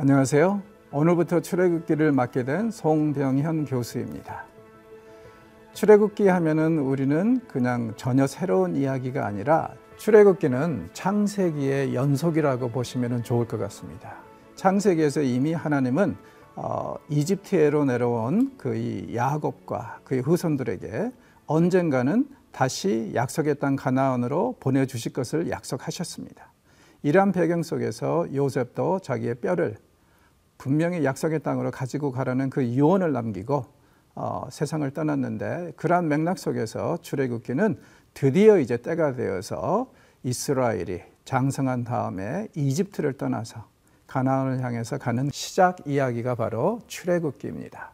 안녕하세요. 오늘부터 출애굽기를 맡게 된 송병현 교수입니다. 출애굽기 하면은 우리는 그냥 전혀 새로운 이야기가 아니라 출애굽기는 창세기의 연속이라고 보시면 좋을 것 같습니다. 창세기에서 이미 하나님은 어, 이집트에로 내려온 그 이 야곱과 그의 후손들에게 언젠가는 다시 약속의 땅 가나안으로 보내주실 것을 약속하셨습니다. 이러한 배경 속에서 요셉도 자기의 뼈를 분명히 약속의 땅으로 가지고 가라는 그 유언을 남기고 어, 세상을 떠났는데 그러한 맥락 속에서 출애굽기는 드디어 이제 때가 되어서 이스라엘이 장성한 다음에 이집트를 떠나서 가나안을 향해서 가는 시작 이야기가 바로 출애굽기입니다.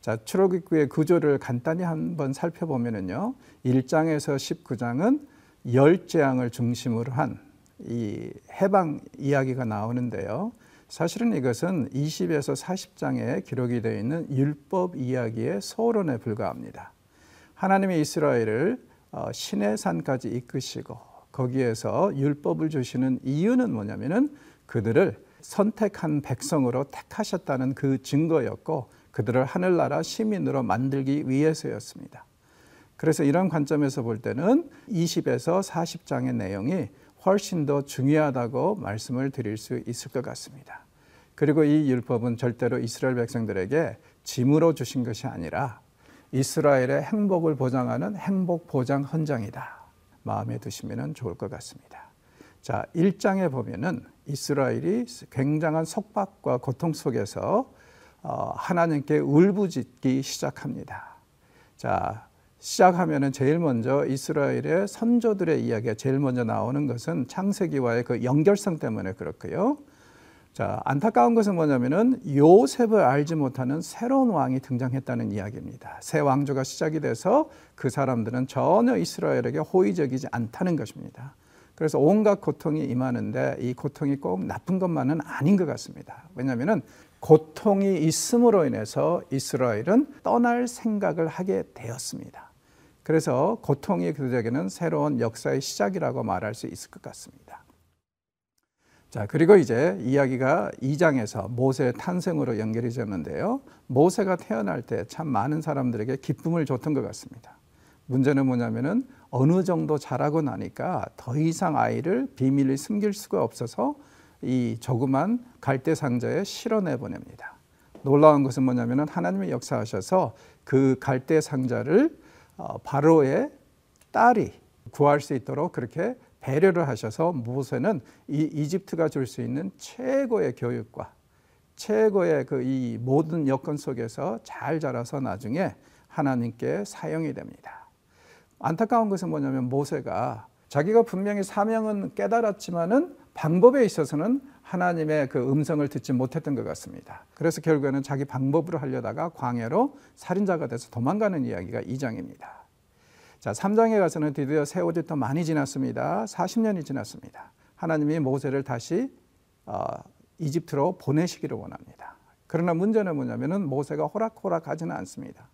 자, 출애굽기의 구조를 간단히 한번 살펴보면은요. 1장에서 19장은 열 재앙을 중심으로 한 이 해방 이야기가 나오는데요. 사실은 이것은 20에서 40장에 기록이 되어 있는 율법 이야기의 소론에 불과합니다. 하나님이 이스라엘을 어, 신의 산까지 이끄시고 거기에서 율법을 주시는 이유는 뭐냐면은 그들을 선택한 백성으로 택하셨다는 그 증거였고 그들을 하늘나라 시민으로 만들기 위해서였습니다. 그래서 이런 관점에서 볼 때는 20에서 40장의 내용이 훨씬 더 중요하다고 말씀을 드릴 수 있을 것 같습니다. 그리고 이 율법은 절대로 이스라엘 백성들에게 짐으로 주신 것이 아니라 이스라엘의 행복을 보장하는 행복 보장 헌장이다. 마음에 두시면 좋을 것 같습니다. 자, 1장에 보면은 이스라엘이 굉장한 속박과 고통 속에서 어, 하나님께 울부짖기 시작합니다. 자, 시작하면은 제일 먼저 이스라엘의 선조들의 이야기가 제일 먼저 나오는 것은 창세기와의 그 연결성 때문에 그렇고요. 자, 안타까운 것은 뭐냐면은 요셉을 알지 못하는 새로운 왕이 등장했다는 이야기입니다. 새 왕조가 시작이 돼서 그 사람들은 전혀 이스라엘에게 호의적이지 않다는 것입니다. 그래서 온갖 고통이 임하는데 이 고통이 꼭 나쁜 것만은 아닌 것 같습니다. 왜냐하면은 고통이 있음으로 인해서 이스라엘은 떠날 생각을 하게 되었습니다. 그래서 고통이 그들에게는 새로운 역사의 시작이라고 말할 수 있을 것 같습니다. 자, 그리고 이제 이야기가 2장에서 모세의 탄생으로 연결이 되는데요. 모세가 태어날 때 참 많은 사람들에게 기쁨을 줬던 것 같습니다. 문제는 뭐냐면은 어느 정도 자라고 나니까 더 이상 아이를 비밀리 숨길 수가 없어서 이 조그만 갈대 상자에 실어내 보냅니다. 놀라운 것은 뭐냐면은 하나님의 역사하셔서 그 갈대 상자를 어, 바로의 딸이 구할 수 있도록 그렇게 배려를 하셔서 모세는 이 이집트가 줄 수 있는 최고의 교육과 최고의 그 이 모든 여건 속에서 잘 자라서 나중에 하나님께 사용이 됩니다. 안타까운 것은 뭐냐면 모세가 자기가 분명히 사명은 깨달았지만은 방법에 있어서는 하나님의 그 음성을 듣지 못했던 것 같습니다. 그래서 결국에는 자기 방법으로 하려다가 광야로 살인자가 돼서 도망가는 이야기가 2장입니다. 자, 3장에 가서는 드디어 세월이 더 많이 지났습니다. 40년이 지났습니다. 하나님이 모세를 다시 어, 이집트로 보내시기를 원합니다. 그러나 문제는 뭐냐면은 모세가 호락호락하지는 않습니다.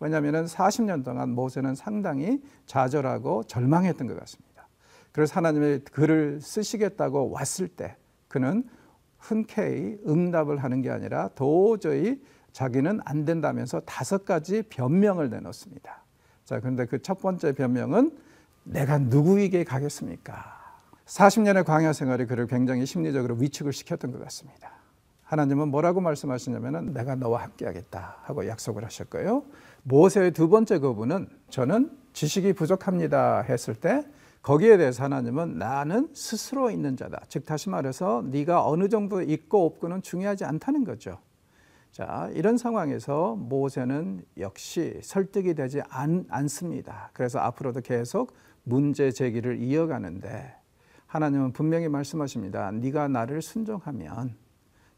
왜냐하면 40년 동안 모세는 상당히 좌절하고 절망했던 것 같습니다. 그래서 하나님의 글을 쓰시겠다고 왔을 때 그는 흔쾌히 응답을 하는 게 아니라 도저히 자기는 안 된다면서 다섯 가지 변명을 내놓습니다. 자, 그런데 그 첫 번째 변명은 내가 누구에게 가겠습니까? 40년의 광야 생활이 그를 굉장히 심리적으로 위축을 시켰던 것 같습니다. 하나님은 뭐라고 말씀하시냐면은 내가 너와 함께 하겠다 하고 약속을 하셨고요. 모세의 두 번째 거부는 저는 지식이 부족합니다 했을 때 거기에 대해서 하나님은 나는 스스로 있는 자다. 즉 다시 말해서 네가 어느 정도 있고 없고는 중요하지 않다는 거죠. 자, 이런 상황에서 모세는 역시 설득이 되지 않, 않습니다. 그래서 앞으로도 계속 문제 제기를 이어가는데 하나님은 분명히 말씀하십니다. 네가 나를 순종하면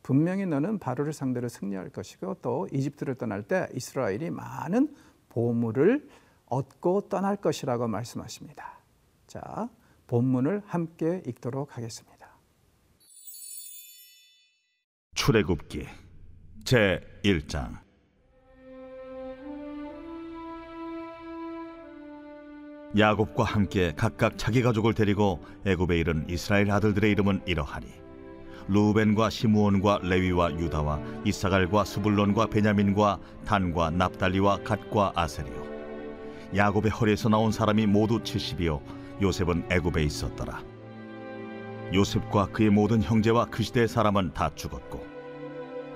분명히 너는 바로를 상대로 승리할 것이고 또 이집트를 떠날 때 이스라엘이 많은 보물을 얻고 떠날 것이라고 말씀하십니다. 자, 본문을 함께 읽도록 하겠습니다. 출애굽기 제 1장. 야곱과 함께 각각 자기 가족을 데리고 애굽에 이른 이스라엘 아들들의 이름은 이러하니 루벤과 시므온과 레위와 유다와 이사갈과 스불론과 베냐민과 단과 납달리와 갓과 아셀이요. 야곱의 허리에서 나온 사람이 모두 70이요 요셉은 애굽에 있었더라 요셉과 그의 모든 형제와 그 시대의 사람은 다 죽었고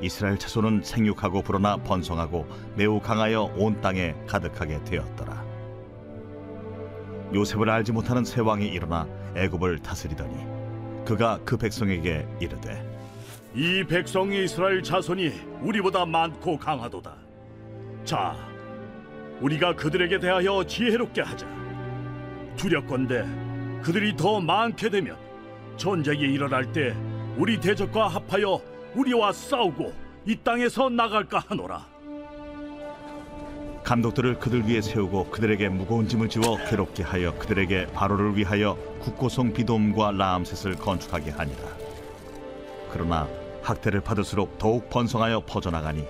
이스라엘 자손은 생육하고 불어나 번성하고 매우 강하여 온 땅에 가득하게 되었더라 요셉을 알지 못하는 세 왕이 일어나 애굽을 다스리더니 그가 그 백성에게 이르되 이 백성 이스라엘 자손이 우리보다 많고 강하도다. 자, 우리가 그들에게 대하여 지혜롭게 하자. 두렵건대 그들이 더 많게 되면 전쟁이 일어날 때 우리 대적과 합하여 우리와 싸우고 이 땅에서 나갈까 하노라. 감독들을 그들 위에 세우고 그들에게 무거운 짐을 지워 괴롭게 하여 그들에게 바로를 위하여 국고성 비돔과 라암셋을 건축하게 하니라. 그러나 학대를 받을수록 더욱 번성하여 퍼져나가니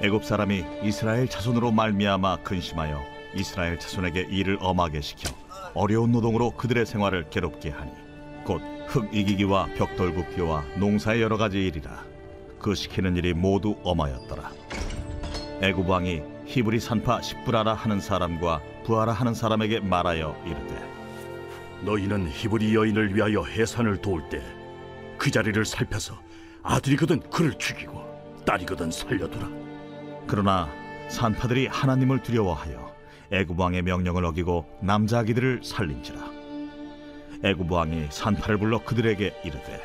애굽 사람이 이스라엘 자손으로 말미암아 근심하여 이스라엘 자손에게 일을 엄하게 시켜 어려운 노동으로 그들의 생활을 괴롭게 하니 곧 흙 이기기와 벽돌 굽기와 농사의 여러 가지 일이라 그 시키는 일이 모두 엄하였더라. 애굽 왕이 히브리 산파 십부라라 하는 사람과 부하라 하는 사람에게 말하여 이르되 너희는 히브리 여인을 위하여 해산을 도울 때 그 자리를 살펴서 아들이거든 그를 죽이고 딸이거든 살려두라. 그러나 산파들이 하나님을 두려워하여 애굽 왕의 명령을 어기고 남자 아기들을 살린지라 애굽 왕이 산파를 불러 그들에게 이르되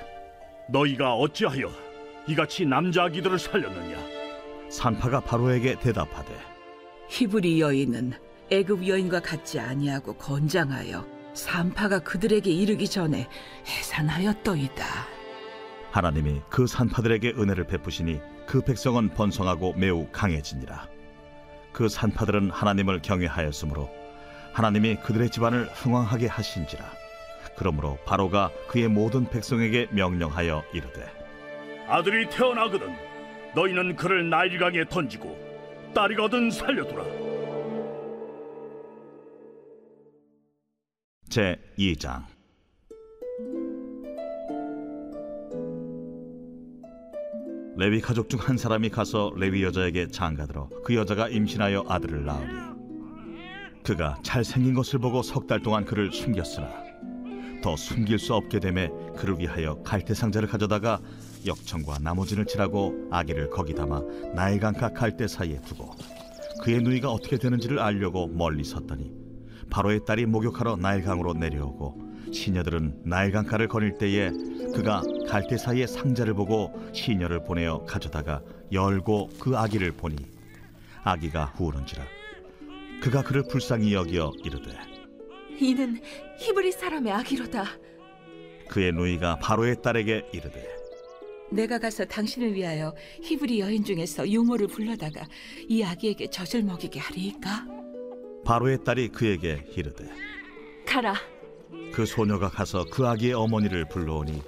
너희가 어찌하여 이같이 남자 아기들을 살렸느냐? 산파가 바로에게 대답하되 히브리 여인은 애굽 여인과 같지 아니하고 건장하여 산파가 그들에게 이르기 전에 해산하였더이다. 하나님이 그 산파들에게 은혜를 베푸시니 그 백성은 번성하고 매우 강해지니라 그 산파들은 하나님을 경외하였으므로 하나님이 그들의 집안을 흥왕하게 하신지라 그러므로 바로가 그의 모든 백성에게 명령하여 이르되 아들이 태어나거든 너희는 그를 나일강에 던지고 딸이거든 살려두라. 제 2장 레위 가족 중 한 사람이 가서 레위 여자에게 장가들어 그 여자가 임신하여 아들을 낳으니 그가 잘생긴 것을 보고 석 달 동안 그를 숨겼으나 더 숨길 수 없게 되매 그를 위하여 갈대 상자를 가져다가 역청과 나머지를 칠하고 아기를 거기 담아 나일강가 갈대 사이에 두고 그의 누이가 어떻게 되는지를 알려고 멀리 섰더니 바로의 딸이 목욕하러 나일강으로 내려오고 시녀들은 나일강가를 거닐 때에 그가 갈대 사이에 상자를 보고 시녀를 보내어 가져다가 열고 그 아기를 보니 아기가 후우는지라 그가 그를 불쌍히 여기어 이르되 이는 히브리 사람의 아기로다. 그의 누이가 바로의 딸에게 이르되 내가 가서 당신을 위하여 히브리 여인 중에서 유모를 불러다가 이 아기에게 젖을 먹이게 하리이까? 바로의 딸이 그에게 이르되 가라. 그 소녀가 가서 그 아기의 어머니를 불러오니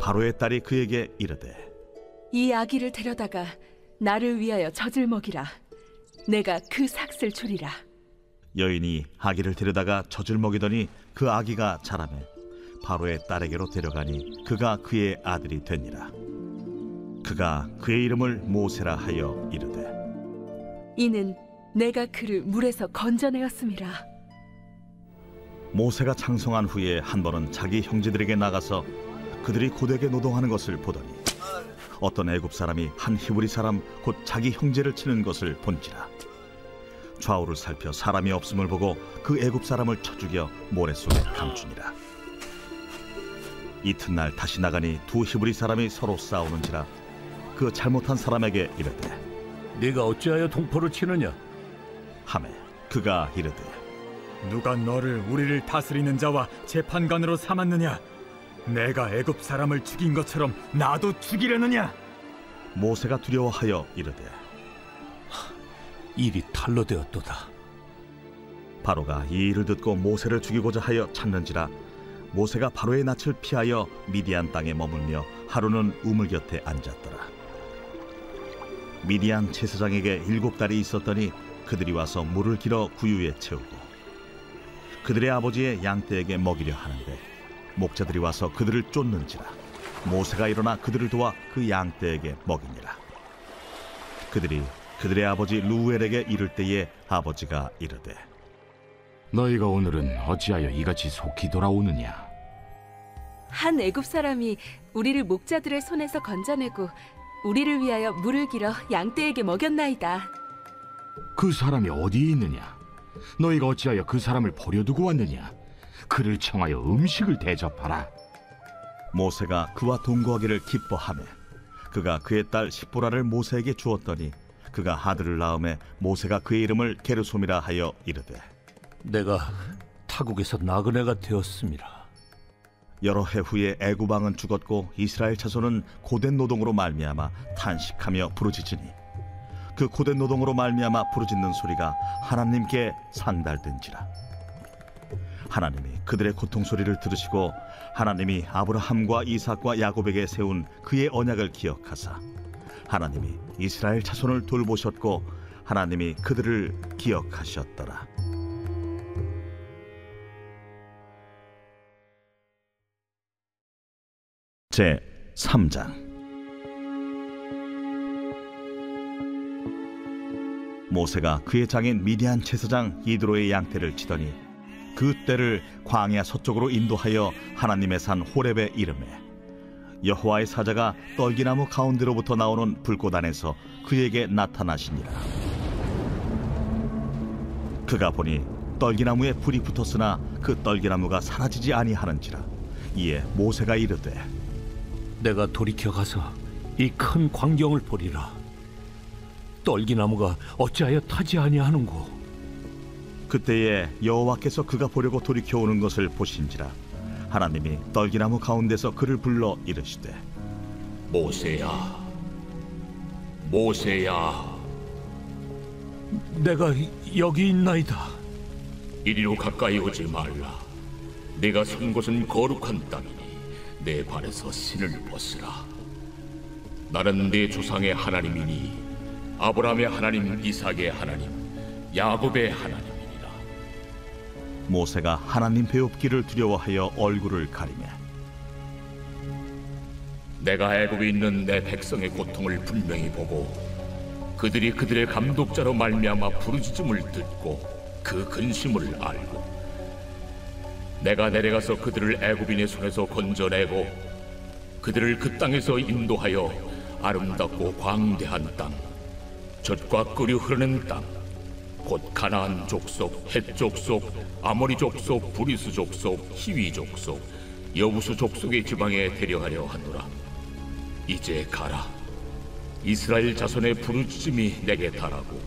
바로의 딸이 그에게 이르되 이 아기를 데려다가 나를 위하여 젖을 먹이라. 내가 그 삭슬 주리라. 여인이 아기를 데려다가 젖을 먹이더니 그 아기가 자라매 바로의 딸에게로 데려가니 그가 그의 아들이 되니라 그가 그의 이름을 모세라 하여 이르되 이는 내가 그를 물에서 건져내었음이라. 모세가 창성한 후에 한 번은 자기 형제들에게 나가서 그들이 고되게 노동하는 것을 보더니 어떤 애굽 사람이 한 히브리 사람 곧 자기 형제를 치는 것을 본지라 좌우를 살펴 사람이 없음을 보고 그 애굽 사람을 쳐 죽여 모래 속에 감추니라 이튿날 다시 나가니 두 히브리 사람이 서로 싸우는지라 그 잘못한 사람에게 이르되 네가 어찌하여 동포를 치느냐? 하매 그가 이르되 누가 너를 우리를 다스리는 자와 재판관으로 삼았느냐? 내가 애굽 사람을 죽인 것처럼 나도 죽이려느냐? 모세가 두려워하여 이르되 일이 탈로 되었도다. 바로가 이 일을 듣고 모세를 죽이고자 하여 찾는지라 모세가 바로의 낯을 피하여 미디안 땅에 머물며 하루는 우물 곁에 앉았더라 미디안 제사장에게 일곱 달이 있었더니 그들이 와서 물을 길어 구유에 채우고 그들의 아버지의 양떼에게 먹이려 하는데 목자들이 와서 그들을 쫓는지라 모세가 일어나 그들을 도와 그 양떼에게 먹이니라 그들이 그들의 아버지 루엘에게 이를 때에 아버지가 이르되 너희가 오늘은 어찌하여 이같이 속히 돌아오느냐? 한 애굽 사람이 우리를 목자들의 손에서 건져내고 우리를 위하여 물을 길어 양떼에게 먹였나이다. 그 사람이 어디에 있느냐? 너희가 어찌하여 그 사람을 버려두고 왔느냐? 그를 청하여 음식을 대접하라. 모세가 그와 동거하기를 기뻐하며 그가 그의 딸 십보라를 모세에게 주었더니 그가 아들을 낳음에 모세가 그의 이름을 게르솜이라 하여 이르되 내가 타국에서 나그네가 되었습니다. 여러 해 후에 애굽 왕은 죽었고 이스라엘 자손은 고된 노동으로 말미암아 탄식하며 부르짖으니 그 고된 노동으로 말미암아 부르짖는 소리가 하나님께 상달된지라. 하나님이 그들의 고통 소리를 들으시고 하나님이 아브라함과 이삭과 야곱에게 세운 그의 언약을 기억하사 하나님이 이스라엘 자손을 돌보셨고 하나님이 그들을 기억하셨더라. 제 3장 모세가 그의 장인 미디안 제사장 이드로의 양떼를 치더니 그 떼를 광야 서쪽으로 인도하여 하나님의 산 호렙에 이름해 여호와의 사자가 떨기나무 가운데로부터 나오는 불꽃 안에서 그에게 나타나시니라 그가 보니 떨기나무에 불이 붙었으나 그 떨기나무가 사라지지 아니하는지라 이에 모세가 이르되 내가 돌이켜 가서 이 큰 광경을 보리라. 떨기나무가 어찌하여 타지 아니하는고? 그때에 여호와께서 그가 보려고 돌이켜 오는 것을 보신지라 하나님이 떨기나무 가운데서 그를 불러 이르시되 모세야, 모세야, 내가 여기 있나이다. 이리로 가까이 오지 말라. 내가 선 곳은 거룩한 땅이니 내 발에서 신을 벗으라. 나는 내 조상의 하나님이니 아브라함의 하나님, 이삭의 하나님, 야곱의 하나님이니라. 모세가 하나님 배웁기를 두려워하여 얼굴을 가리며 내가 애굽에 있는 내 백성의 고통을 분명히 보고 그들이 그들의 감독자로 말미암아 부르짖음을 듣고 그 근심을 알고 내가 내려가서 그들을 애굽인의 손에서 건져내고 그들을 그 땅에서 인도하여 아름답고 광대한 땅 젖과 꿀이 흐르는 땅 곧 가나안 족속, 헷 족속, 아모리 족속, 브리스 족속, 히위 족속, 여부스 족속의 지방에 데려가려 하노라. 이제 가라. 이스라엘 자손의 부르짖음이 내게 달하고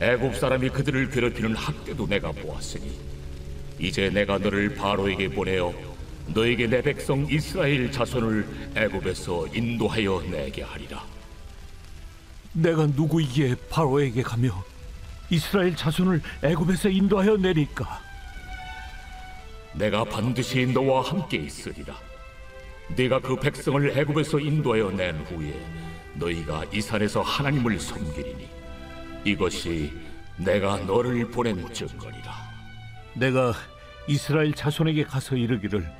애굽 사람이 그들을 괴롭히는 학대도 내가 보았으니 이제 내가 너를 바로에게 보내어 너에게 내 백성 이스라엘 자손을 애굽에서 인도하여 내게 하리라. 내가 누구이기에 바로에게 가며 이스라엘 자손을 애굽에서 인도하여 내릴까? 내가 반드시 너와 함께 있으리라. 네가 그 백성을 애굽에서 인도하여 낸 후에 너희가 이 산에서 하나님을 섬기리니 이것이 내가 너를 보낸 증거리라. 내가 이스라엘 자손에게 가서 이르기를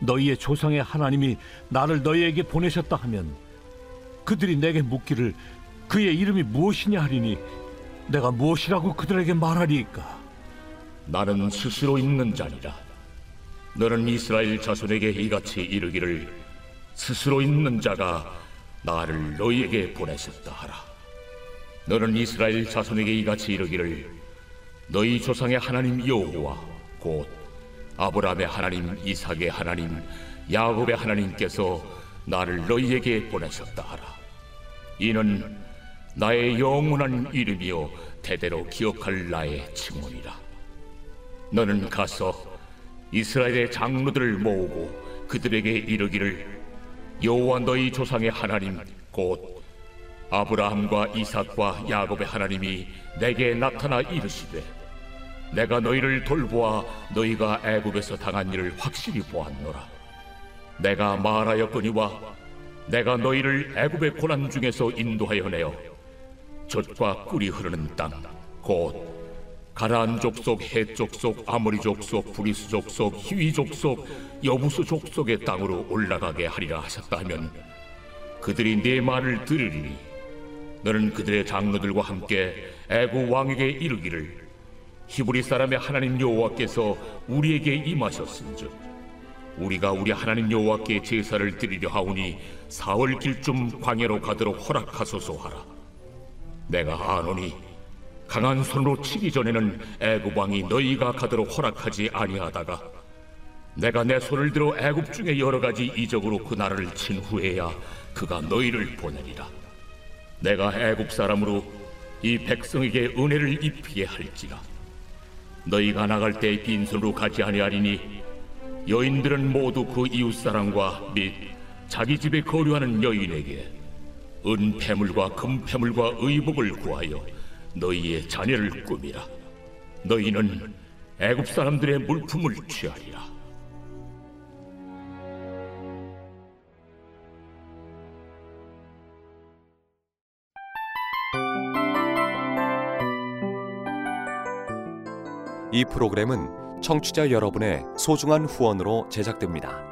너희의 조상의 하나님이 나를 너희에게 보내셨다 하면 그들이 내게 묻기를 그의 이름이 무엇이냐 하리니 내가 무엇이라고 그들에게 말하리이까 나는 스스로 있는 자니라. 너는 이스라엘 자손에게 이같이 이르기를 스스로 있는 자가 나를 너희에게 보내셨다 하라. 너는 이스라엘 자손에게 이같이 이르기를 너희 조상의 하나님 여호와 곧 아브라함의 하나님, 이삭의 하나님, 야곱의 하나님께서 나를 너희에게 보내셨다 하라. 이는 나의 영원한 이름이요 대대로 기억할 나의 칭호니라. 너는 가서 이스라엘의 장로들을 모으고 그들에게 이르기를 여호와 너희 조상의 하나님 곧 아브라함과 이삭과 야곱의 하나님이 내게 나타나 이르시되 내가 너희를 돌보아 너희가 애굽에서 당한 일을 확실히 보았노라 내가 말하였거니와 내가 너희를 애굽의 고난 중에서 인도하여 내어 젖과 꿀이 흐르는 땅 곧 가나안 족속, 헷 족속, 아모리 족속, 브리스 족속, 히위 족속, 여부스 족속의 땅으로 올라가게 하리라 하셨다 하면 그들이 네 말을 들으리니 너는 그들의 장로들과 함께 애굽 왕에게 이르기를 히브리 사람의 하나님 여호와께서 우리에게 임하셨은즉 우리가 우리 하나님 여호와께 제사를 드리려 하오니 사월 길쯤 광야로 가도록 허락하소서 하라 내가 아노니 강한 손으로 치기 전에는 애굽 왕이 너희가 가도록 허락하지 아니하다가 내가 내 손을 들어 애굽 중에 여러 가지 이적으로 그 나라를 친 후에야 그가 너희를 보내리라. 내가 애굽 사람으로 이 백성에게 은혜를 입히게 할지라. 너희가 나갈 때 빈손으로 가지 아니하리니 여인들은 모두 그 이웃 사람과 및 자기 집에 거류하는 여인에게 은 패물과 금 패물과 의복을 구하여 너희의 자녀를 꾸미라 너희는 애굽 사람들의 물품을 취하리라 이 프로그램은 청취자 여러분의 소중한 후원으로 제작됩니다.